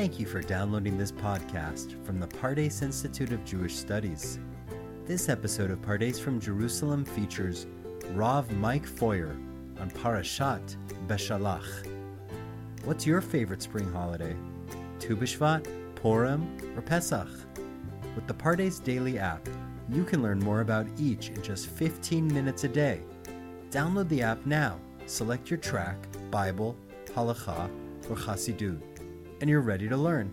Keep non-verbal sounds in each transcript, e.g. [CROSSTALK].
Thank you for downloading this podcast from the Pardes Institute of Jewish Studies. This episode of Pardes from Jerusalem features Rav Mike Feuer on Parashat Beshalach. What's your favorite spring holiday? Tu B'Shvat, Purim, or Pesach? With the Pardes Daily app, you can learn more about each in just 15 minutes a day. Download the app now, select your track, Bible, Halacha, or Chassidut, and you're ready to learn.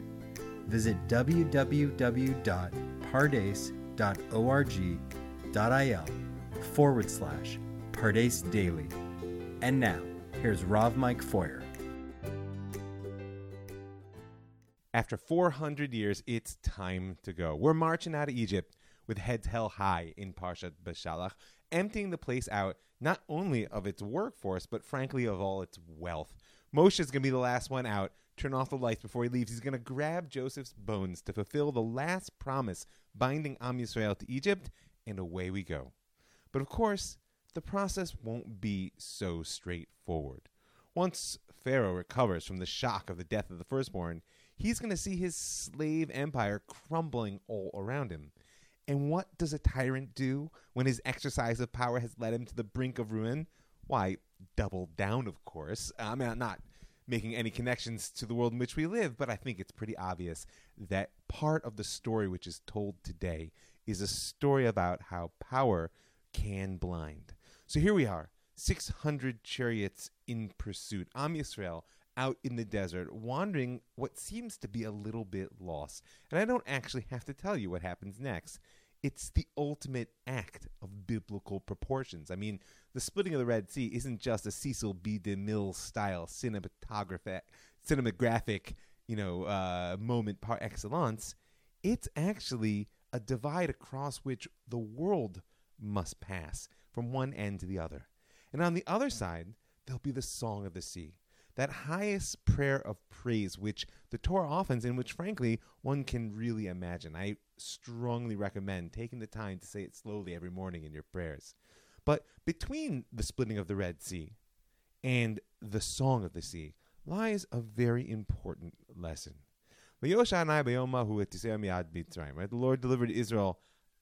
Visit www.pardes.org.il forward slash Pardes Daily. And now, here's Rav Mike Feuer. After 400 years, it's time to go. We're marching out of Egypt with heads held high in Parshat Beshalach, emptying the place out not only of its workforce, but frankly of all its wealth. Moshe is going to be the last one out. Turn off the lights before he leaves. He's going to grab Joseph's bones to fulfill the last promise binding Am Yisrael to Egypt, and away we go. But of course, the process won't be so straightforward. Once Pharaoh recovers from the shock of the death of the firstborn, he's going to see his slave empire crumbling all around him. And what does a tyrant do when his exercise of power has led him to the brink of ruin? Why, double down, of course. I mean, not making any connections to the world in which we live, but I think it's pretty obvious that part of the story which is told today is a story about how power can blind. So here we are, 600 chariots in pursuit. Am Yisrael out in the desert, wandering what seems to be a little bit lost. And I don't actually have to tell you what happens next. It's the ultimate act of biblical proportions. I mean, the splitting of the Red Sea isn't just a Cecil B. DeMille style cinematographic, you know, uh, moment par excellence. It's actually a divide across which the world must pass from one end to the other. And on the other side, there'll be the song of the sea that highest prayer of praise which the Torah offers and which frankly one can really imagine. I strongly recommend taking the time to say it slowly every morning in your prayers. But between the splitting of the Red Sea and the song of the sea lies a very important lesson. Right? The Lord delivered Israel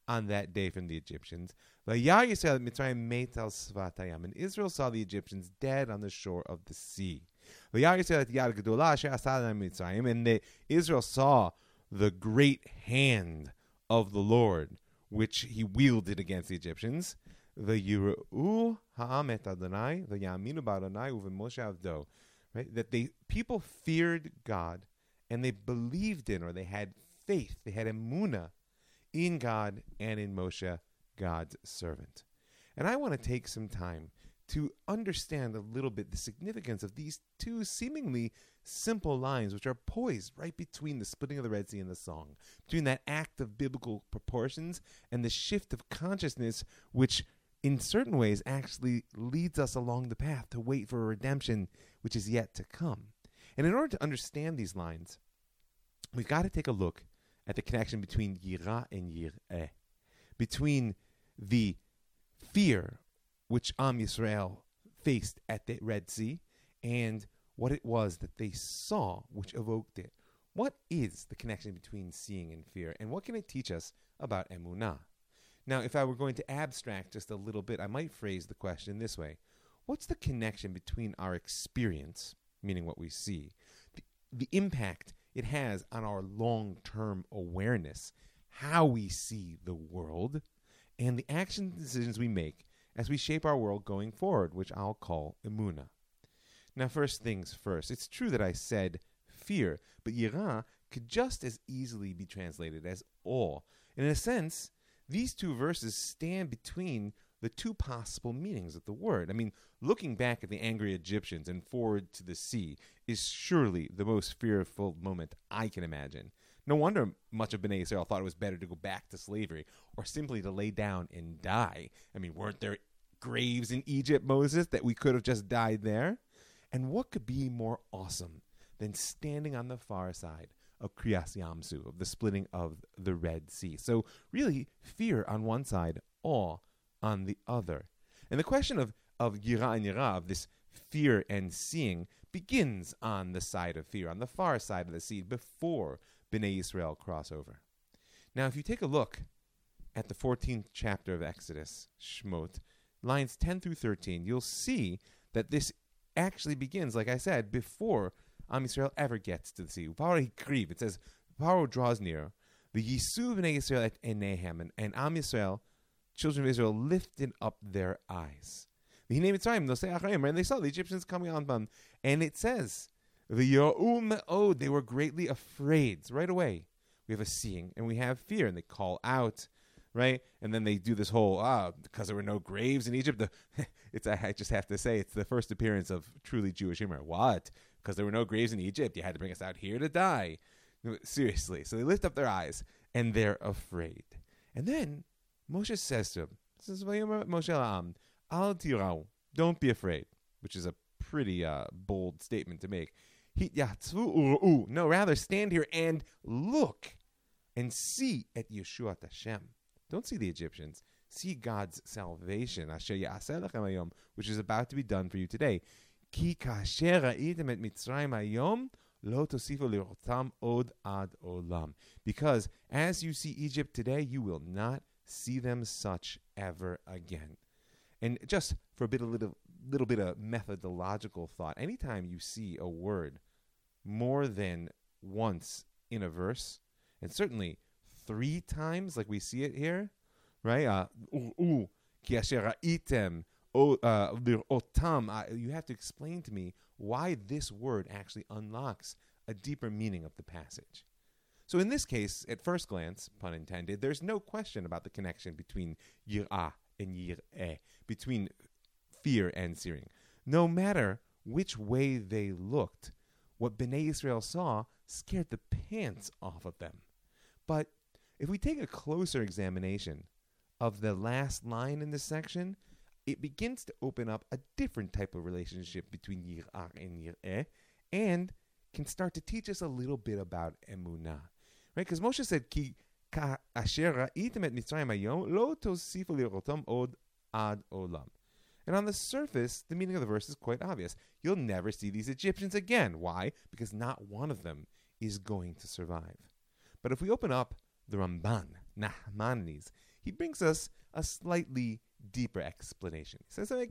on that day from the Egyptians. And Israel saw the Egyptians dead on the shore of the sea. And the, Israel saw the great hand of the Lord, which he wielded against the Egyptians. Right? That they people feared God and they believed in or they had faith, they had emuna in God and in Moshe, God's servant. And I want to take some time to understand a little bit the significance of these two seemingly simple lines, which are poised right between the splitting of the Red Sea and the song, between that act of biblical proportions and the shift of consciousness, which in certain ways actually leads us along the path to wait for a redemption which is yet to come. And in order to understand these lines, we've got to take a look at the connection between Yira and Yireh, between the fear which Am Yisrael faced at the Red Sea and what it was that they saw which evoked it. What is the connection between seeing and fear, and what can it teach us about emunah? Now, if I were going to abstract just a little bit, I might phrase the question this way What's the connection between our experience, meaning what we see, the, the impact it has on our long term awareness, how we see the world, and the action decisions we make as we shape our world going forward, which I'll call emuna. Now, first things first, it's true that I said fear, but yira could just as easily be translated as awe. And In a sense, these two verses stand between the two possible meanings of the word. I mean, looking back at the angry Egyptians and forward to the sea is surely the most fearful moment I can imagine. No wonder much of Bnei Israel thought it was better to go back to slavery or simply to lay down and die. I mean, weren't there graves in Egypt, Moses, that we could have just died there? And what could be more awesome than standing on the far side of Kriyas Yam Suf, of the splitting of the Red Sea? So, really, fear on one side, awe on the other. And the question of, of Yira and Yira, of this fear and seeing begins on the side of fear, on the far side of the sea, before Bnei Israel cross over. Now, if you take a look at the 14th chapter of Exodus, Shmot, lines 10 through 13, you'll see that this actually begins, like I said, before Am Yisrael ever gets to the sea. It says, Paro draws near, the Yisu Bnei Yisrael at Enehem, and, and Am Yisrael, children of Israel, lifted up their eyes. And they saw the Egyptians coming on them. And it says, they were greatly afraid. Right away, we have a seeing and we have fear, and they call out right? And then they do this whole ah because there were no graves in Egypt. [LAUGHS] It's I just have to say it's the first appearance of truly Jewish humor. What? Because there were no graves in Egypt, you had to bring us out here to die. Seriously. So they lift up their eyes and they're afraid. And then Moshe says to him, says Moshe Al tirau, don't be afraid, which is a pretty uh, bold statement to make. No, rather stand here and look and see at Yeshua Hashem. Don't see the Egyptians. See God's salvation, which is about to be done for you today. Because as you see Egypt today, you will not see them such ever again. And just for a bit a little little bit of methodological thought, anytime you see a word more than once in a verse, and certainly three times, like we see it here, right? Uh, uh, you have to explain to me why this word actually unlocks a deeper meaning of the passage. So in this case, at first glance, pun intended, there's no question about the connection between yir'ah and yir'eh, between fear and searing. No matter which way they looked, what Bnei Israel saw scared the pants off of them. But if we take a closer examination of the last line in this section, it begins to open up a different type of relationship between Yir'ah and Yir'eh and can start to teach us a little bit about Emunah. Right? Because Moshe said, Ki asher ra'item et Mitzrayim hayom, lo tosifu lirotam od ad olam. And on the surface, the meaning of the verse is quite obvious. You'll never see these Egyptians again. Why? Because not one of them is going to survive. But if we open up the Ramban, Nahmanides, he brings us a slightly deeper explanation. He says, Al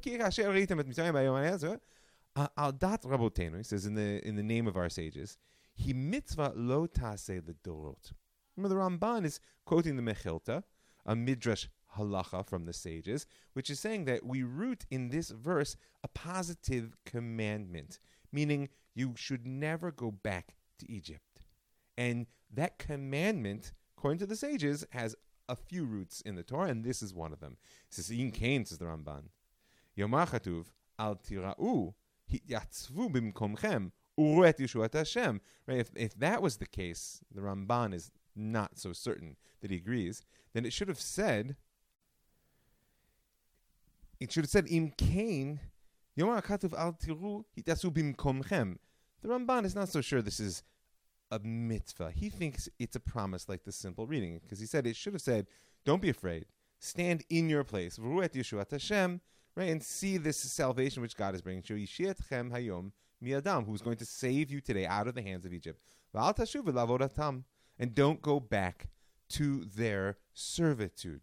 dat rabotenu, he says in the, in the name of our sages, he mitzvah lo tase dorot. Remember, the Ramban is quoting the Mechilta, a midrash halacha from the sages, which is saying that we root in this verse a positive commandment, meaning you should never go back to Egypt. And that commandment, according to the sages, has a few roots in the Torah, and this is one of them. It says, Im Cain, says the Ramban, Yomar chatuv al tira'u hityatzvu bimkomchem uret Yeshuat Hashem. Right? If, if that was the case, the Ramban is not so certain that he agrees, then it should have said, it should have said, Im Cain, Yomar chatuv al tiru hityatzvu bimkomchem. The Ramban is not so sure this is a mitzvah. He thinks it's a promise like the simple reading because he said it should have said, "Don't be afraid, stand in your place, v'ruet Yeshuat Hashem, right, and see this salvation which God is bringing to you. Yishiatchem hayom miadam, who's going to save you today out of the hands of Egypt. And don't go back to their servitude.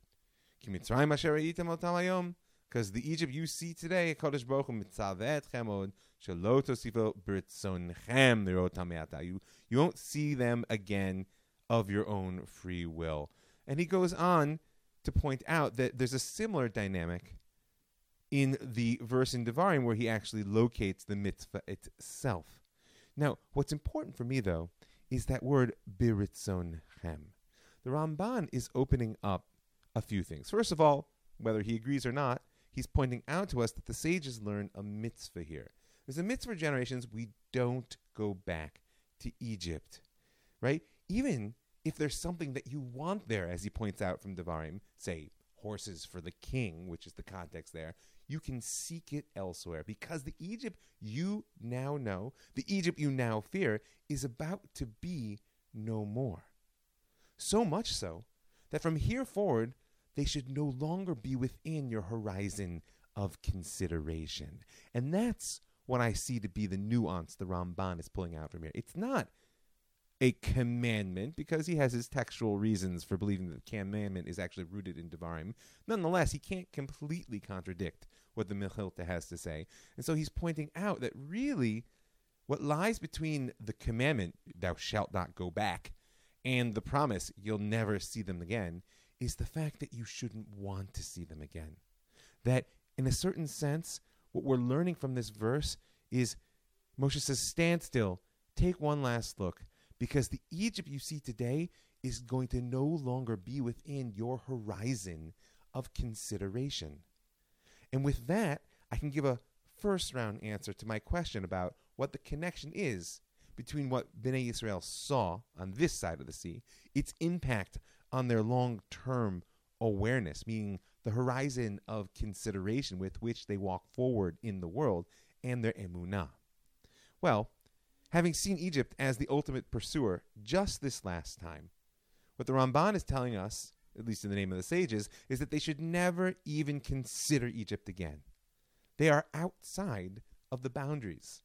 Hayom." Because the Egypt you see today, Kodesh Baruch You you won't see them again of your own free will. And he goes on to point out that there's a similar dynamic in the verse in Devarim where he actually locates the mitzvah itself. Now, what's important for me though is that word biritzonechem. The Ramban is opening up a few things. First of all, whether he agrees or not, he's pointing out to us that the sages learn a mitzvah here. There's a mitzvah generations. We don't go back to Egypt, right? Even if there's something that you want there, as he points out from Devarim, say horses for the king, which is the context there, you can seek it elsewhere because the Egypt you now know, the Egypt you now fear, is about to be no more. So much so that from here forward, they should no longer be within your horizon of consideration. And that's what I see to be the nuance the Ramban is pulling out from here. It's not a commandment because he has his textual reasons for believing that the commandment is actually rooted in Devarim. Nonetheless, he can't completely contradict what the Mechilta has to say. And so he's pointing out that really what lies between the commandment, thou shalt not go back, and the promise, you'll never see them again, is the fact that you shouldn't want to see them again. That, in a certain sense, what we're learning from this verse is Moshe says, Stand still, take one last look, because the Egypt you see today is going to no longer be within your horizon of consideration. And with that, I can give a first round answer to my question about what the connection is between what Bnei Israel saw on this side of the sea, its impact on their long term awareness, meaning the horizon of consideration with which they walk forward in the world, and their emunah. Well, having seen Egypt as the ultimate pursuer just this last time, what the Ramban is telling us, at least in the name of the sages, is that they should never even consider Egypt again. They are outside of the boundaries.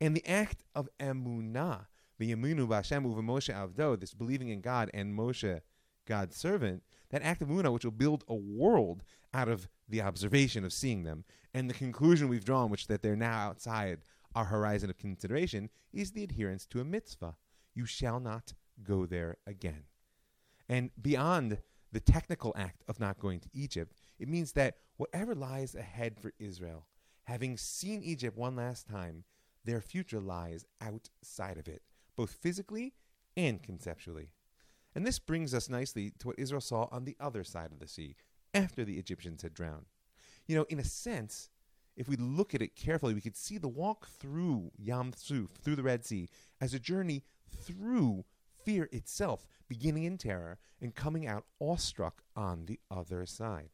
And the act of emunah, the yamunu b'Hashem uva Moshe avdo, this believing in God and Moshe, God's servant, that act of emunah, which will build a world out of the observation of seeing them, and the conclusion we've drawn, which that they're now outside our horizon of consideration, is the adherence to a mitzvah. You shall not go there again. And beyond the technical act of not going to Egypt, it means that whatever lies ahead for Israel, having seen Egypt one last time, their future lies outside of it, both physically and conceptually. And this brings us nicely to what Israel saw on the other side of the sea, after the Egyptians had drowned. You know, in a sense, if we look at it carefully, we could see the walk through Yam Suf, through the Red Sea, as a journey through fear itself, beginning in terror and coming out awestruck on the other side.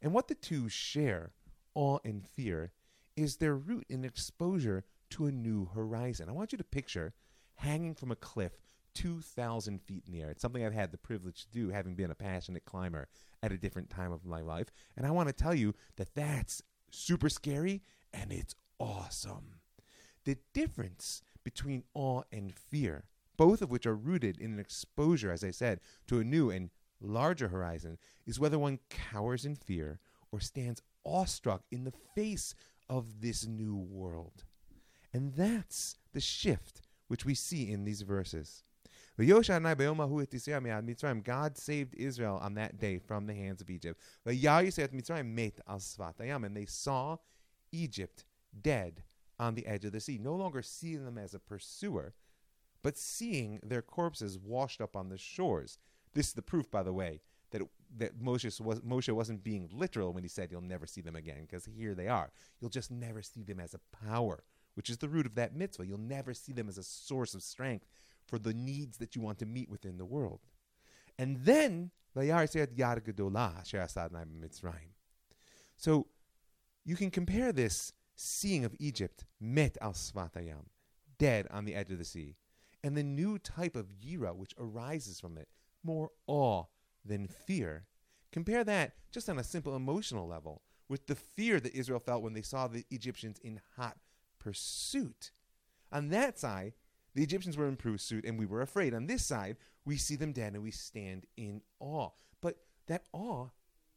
And what the two share, awe and fear, is their root in exposure to a new horizon. I want you to picture hanging from a cliff 2,000 feet in the air. It's something I've had the privilege to do, having been a passionate climber at a different time of my life. And I want to tell you that that's super scary and it's awesome. The difference between awe and fear, both of which are rooted in an exposure, as I said, to a new and larger horizon, is whether one cowers in fear or stands awestruck in the face of this new world. And that's the shift which we see in these verses. God saved Israel on that day from the hands of Egypt. And they saw Egypt dead on the edge of the sea, no longer seeing them as a pursuer, but seeing their corpses washed up on the shores. This is the proof, by the way, that that Moshe, was, Moshe wasn't being literal when he said you'll never see them again, because here they are. You'll just never see them as a power which is the root of that mitzvah. You'll never see them as a source of strength for the needs that you want to meet within the world. And then, so you can compare this seeing of Egypt, met al svatayam, dead on the edge of the sea, and the new type of yira which arises from it, more awe than fear. Compare that just on a simple emotional level with the fear that Israel felt when they saw the Egyptians in hot pursuit. On that side, the Egyptians were in pursuit and we were afraid. On this side, we see them dead and we stand in awe. But that awe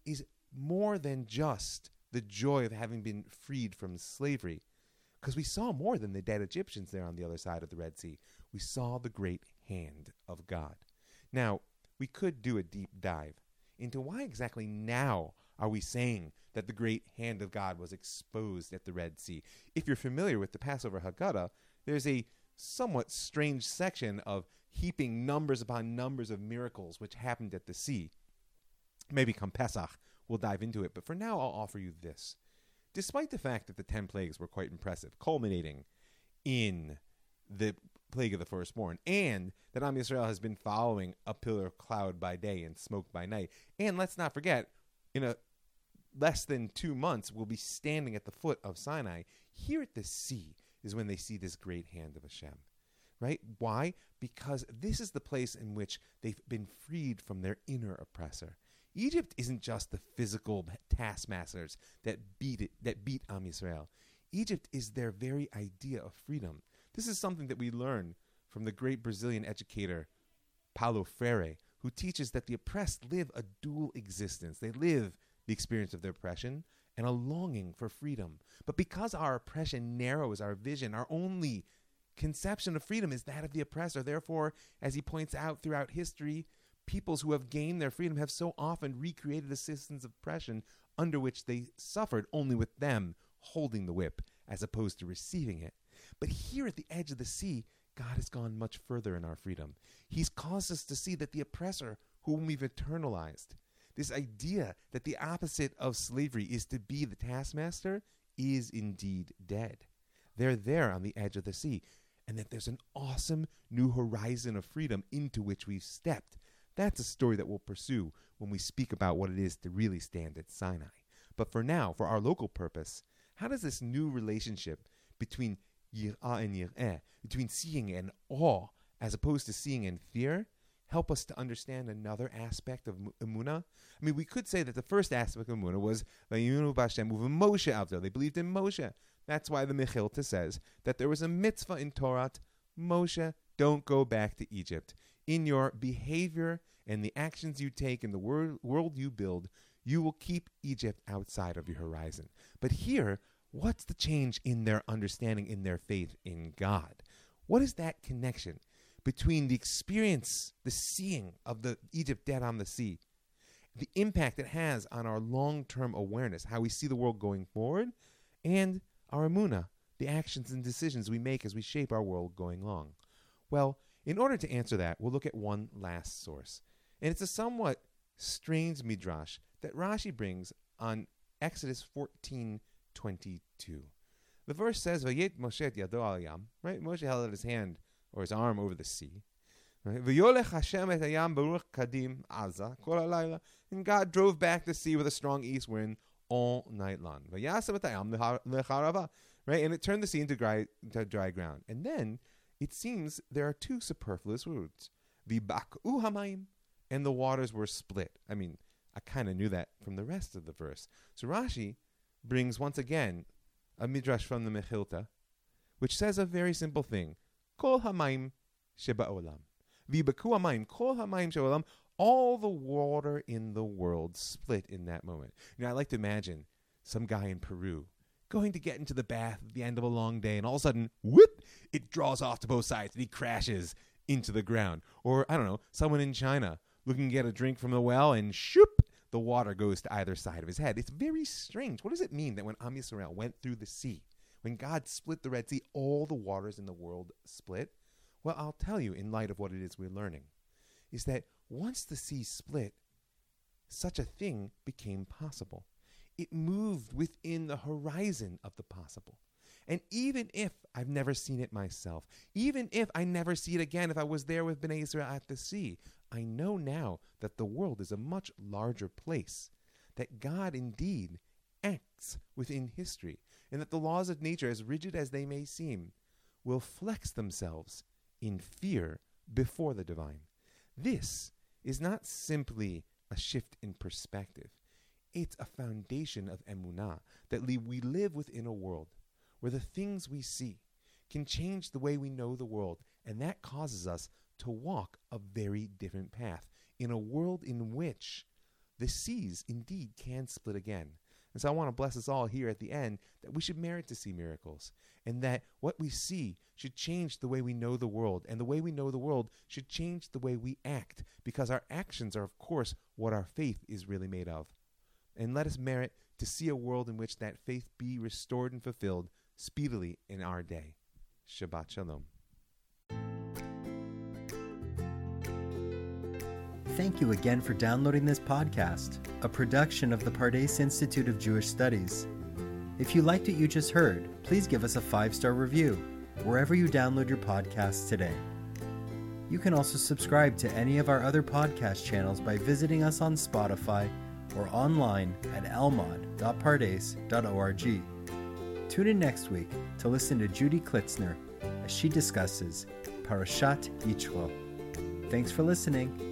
is more than just the joy of having been freed from slavery. Because we saw more than the dead Egyptians there on the other side of the Red Sea. We saw the great hand of God. Now, we could do a deep dive into why exactly now are we saying that the great hand of God was exposed at the Red Sea? If you're familiar with the Passover Haggadah, there's a somewhat strange section of heaping numbers upon numbers of miracles which happened at the sea. Maybe come Pesach, we'll dive into it, but for now I'll offer you this. Despite the fact that the ten plagues were quite impressive, culminating in the plague of the firstborn, and that Am Yisrael has been following a pillar of cloud by day and smoke by night, and let's not forget, in a less than two months we'll be standing at the foot of Sinai. Here at the sea is when they see this great hand of Hashem. Right? Why? Because this is the place in which they've been freed from their inner oppressor. Egypt isn't just the physical taskmasters that beat it, that beat Am Yisrael. Egypt is their very idea of freedom. This is something that we learn from the great Brazilian educator Paulo Freire, who teaches that the oppressed live a dual existence. They live the experience of their oppression and a longing for freedom. But because our oppression narrows our vision, our only conception of freedom is that of the oppressor. Therefore, as he points out throughout history, peoples who have gained their freedom have so often recreated a systems of oppression under which they suffered, only with them holding the whip as opposed to receiving it. But here at the edge of the sea, God has gone much further in our freedom. He's caused us to see that the oppressor, whom we've eternalized, this idea that the opposite of slavery is to be the taskmaster, is indeed dead. They're there on the edge of the sea, and that there's an awesome new horizon of freedom into which we've stepped. That's a story that we'll pursue when we speak about what it is to really stand at Sinai. But for now, for our local purpose, how does this new relationship between yir'ah and yir'eh, between seeing and awe, as opposed to seeing and fear, help us to understand another aspect of Emunah? I mean, we could say that the first aspect of Emunah was Vayinu Bashem Moshe out there. They believed in Moshe. That's why the Mechilta says that there was a mitzvah in Torah, Moshe, don't go back to Egypt. In your behavior and the actions you take in the wor- world you build, you will keep Egypt outside of your horizon. But here, what's the change in their understanding, in their faith in God? What is that connection? Between the experience, the seeing of the Egypt dead on the sea, the impact it has on our long term awareness, how we see the world going forward, and our amuna, the actions and decisions we make as we shape our world going long. Well, in order to answer that, we'll look at one last source. And it's a somewhat strange midrash that Rashi brings on Exodus 14:22. The verse says, "Vayet Moshe yado al yam." Right, Moshe held out his hand or his arm over the sea. Hashem et hayam baruch kadim aza kol. And God drove back the sea with a strong east wind all night long. Right? And it turned the sea into dry, into dry ground. And then it seems there are two superfluous words. the V'bak'u hamayim. And the waters were split. I mean, I kind of knew that from the rest of the verse. So Rashi brings once again a midrash from the Mechilta, which says a very simple thing. כל המים שבעולם. ויבקעו המים, כל המים שבעולם, all the water in the world split in that moment. You know, I like to imagine some guy in Peru going to get into the bath at the end of a long day, and all of a sudden, whoop, it draws off to both sides, and he crashes into the ground. Or, I don't know, someone in China looking to get a drink from the well, and shoop, the water goes to either side of his head. It's very strange. What does it mean that when Am Yisrael went through the sea, when God split the Red Sea, all the waters in the world split. Well, I'll tell you, in light of what it is we're learning, is that once the sea split, such a thing became possible. It moved within the horizon of the possible. And even if I've never seen it myself, even if I never see it again, if I was there with Bnei Israel at the sea, I know now that the world is a much larger place, that God indeed acts within history, and that the laws of nature, as rigid as they may seem, will flex themselves in fear before the divine. This is not simply a shift in perspective. It's a foundation of emunah that we live within a world where the things we see can change the way we know the world, and that causes us to walk a very different path in a world in which the seas indeed can split again. And so I want to bless us all here at the end that we should merit to see miracles and that what we see should change the way we know the world. And the way we know the world should change the way we act because our actions are, of course, what our faith is really made of. And let us merit to see a world in which that faith be restored and fulfilled speedily in our day. Shabbat Shalom. Thank you again for downloading this podcast, a production of the Pardes Institute of Jewish Studies. If you liked what you just heard, please give us a five star review wherever you download your podcasts today. You can also subscribe to any of our other podcast channels by visiting us on Spotify or online at elmad.pardes.org. Tune in next week to listen to Judy Klitzner as she discusses Parashat Yitro. Thanks for listening.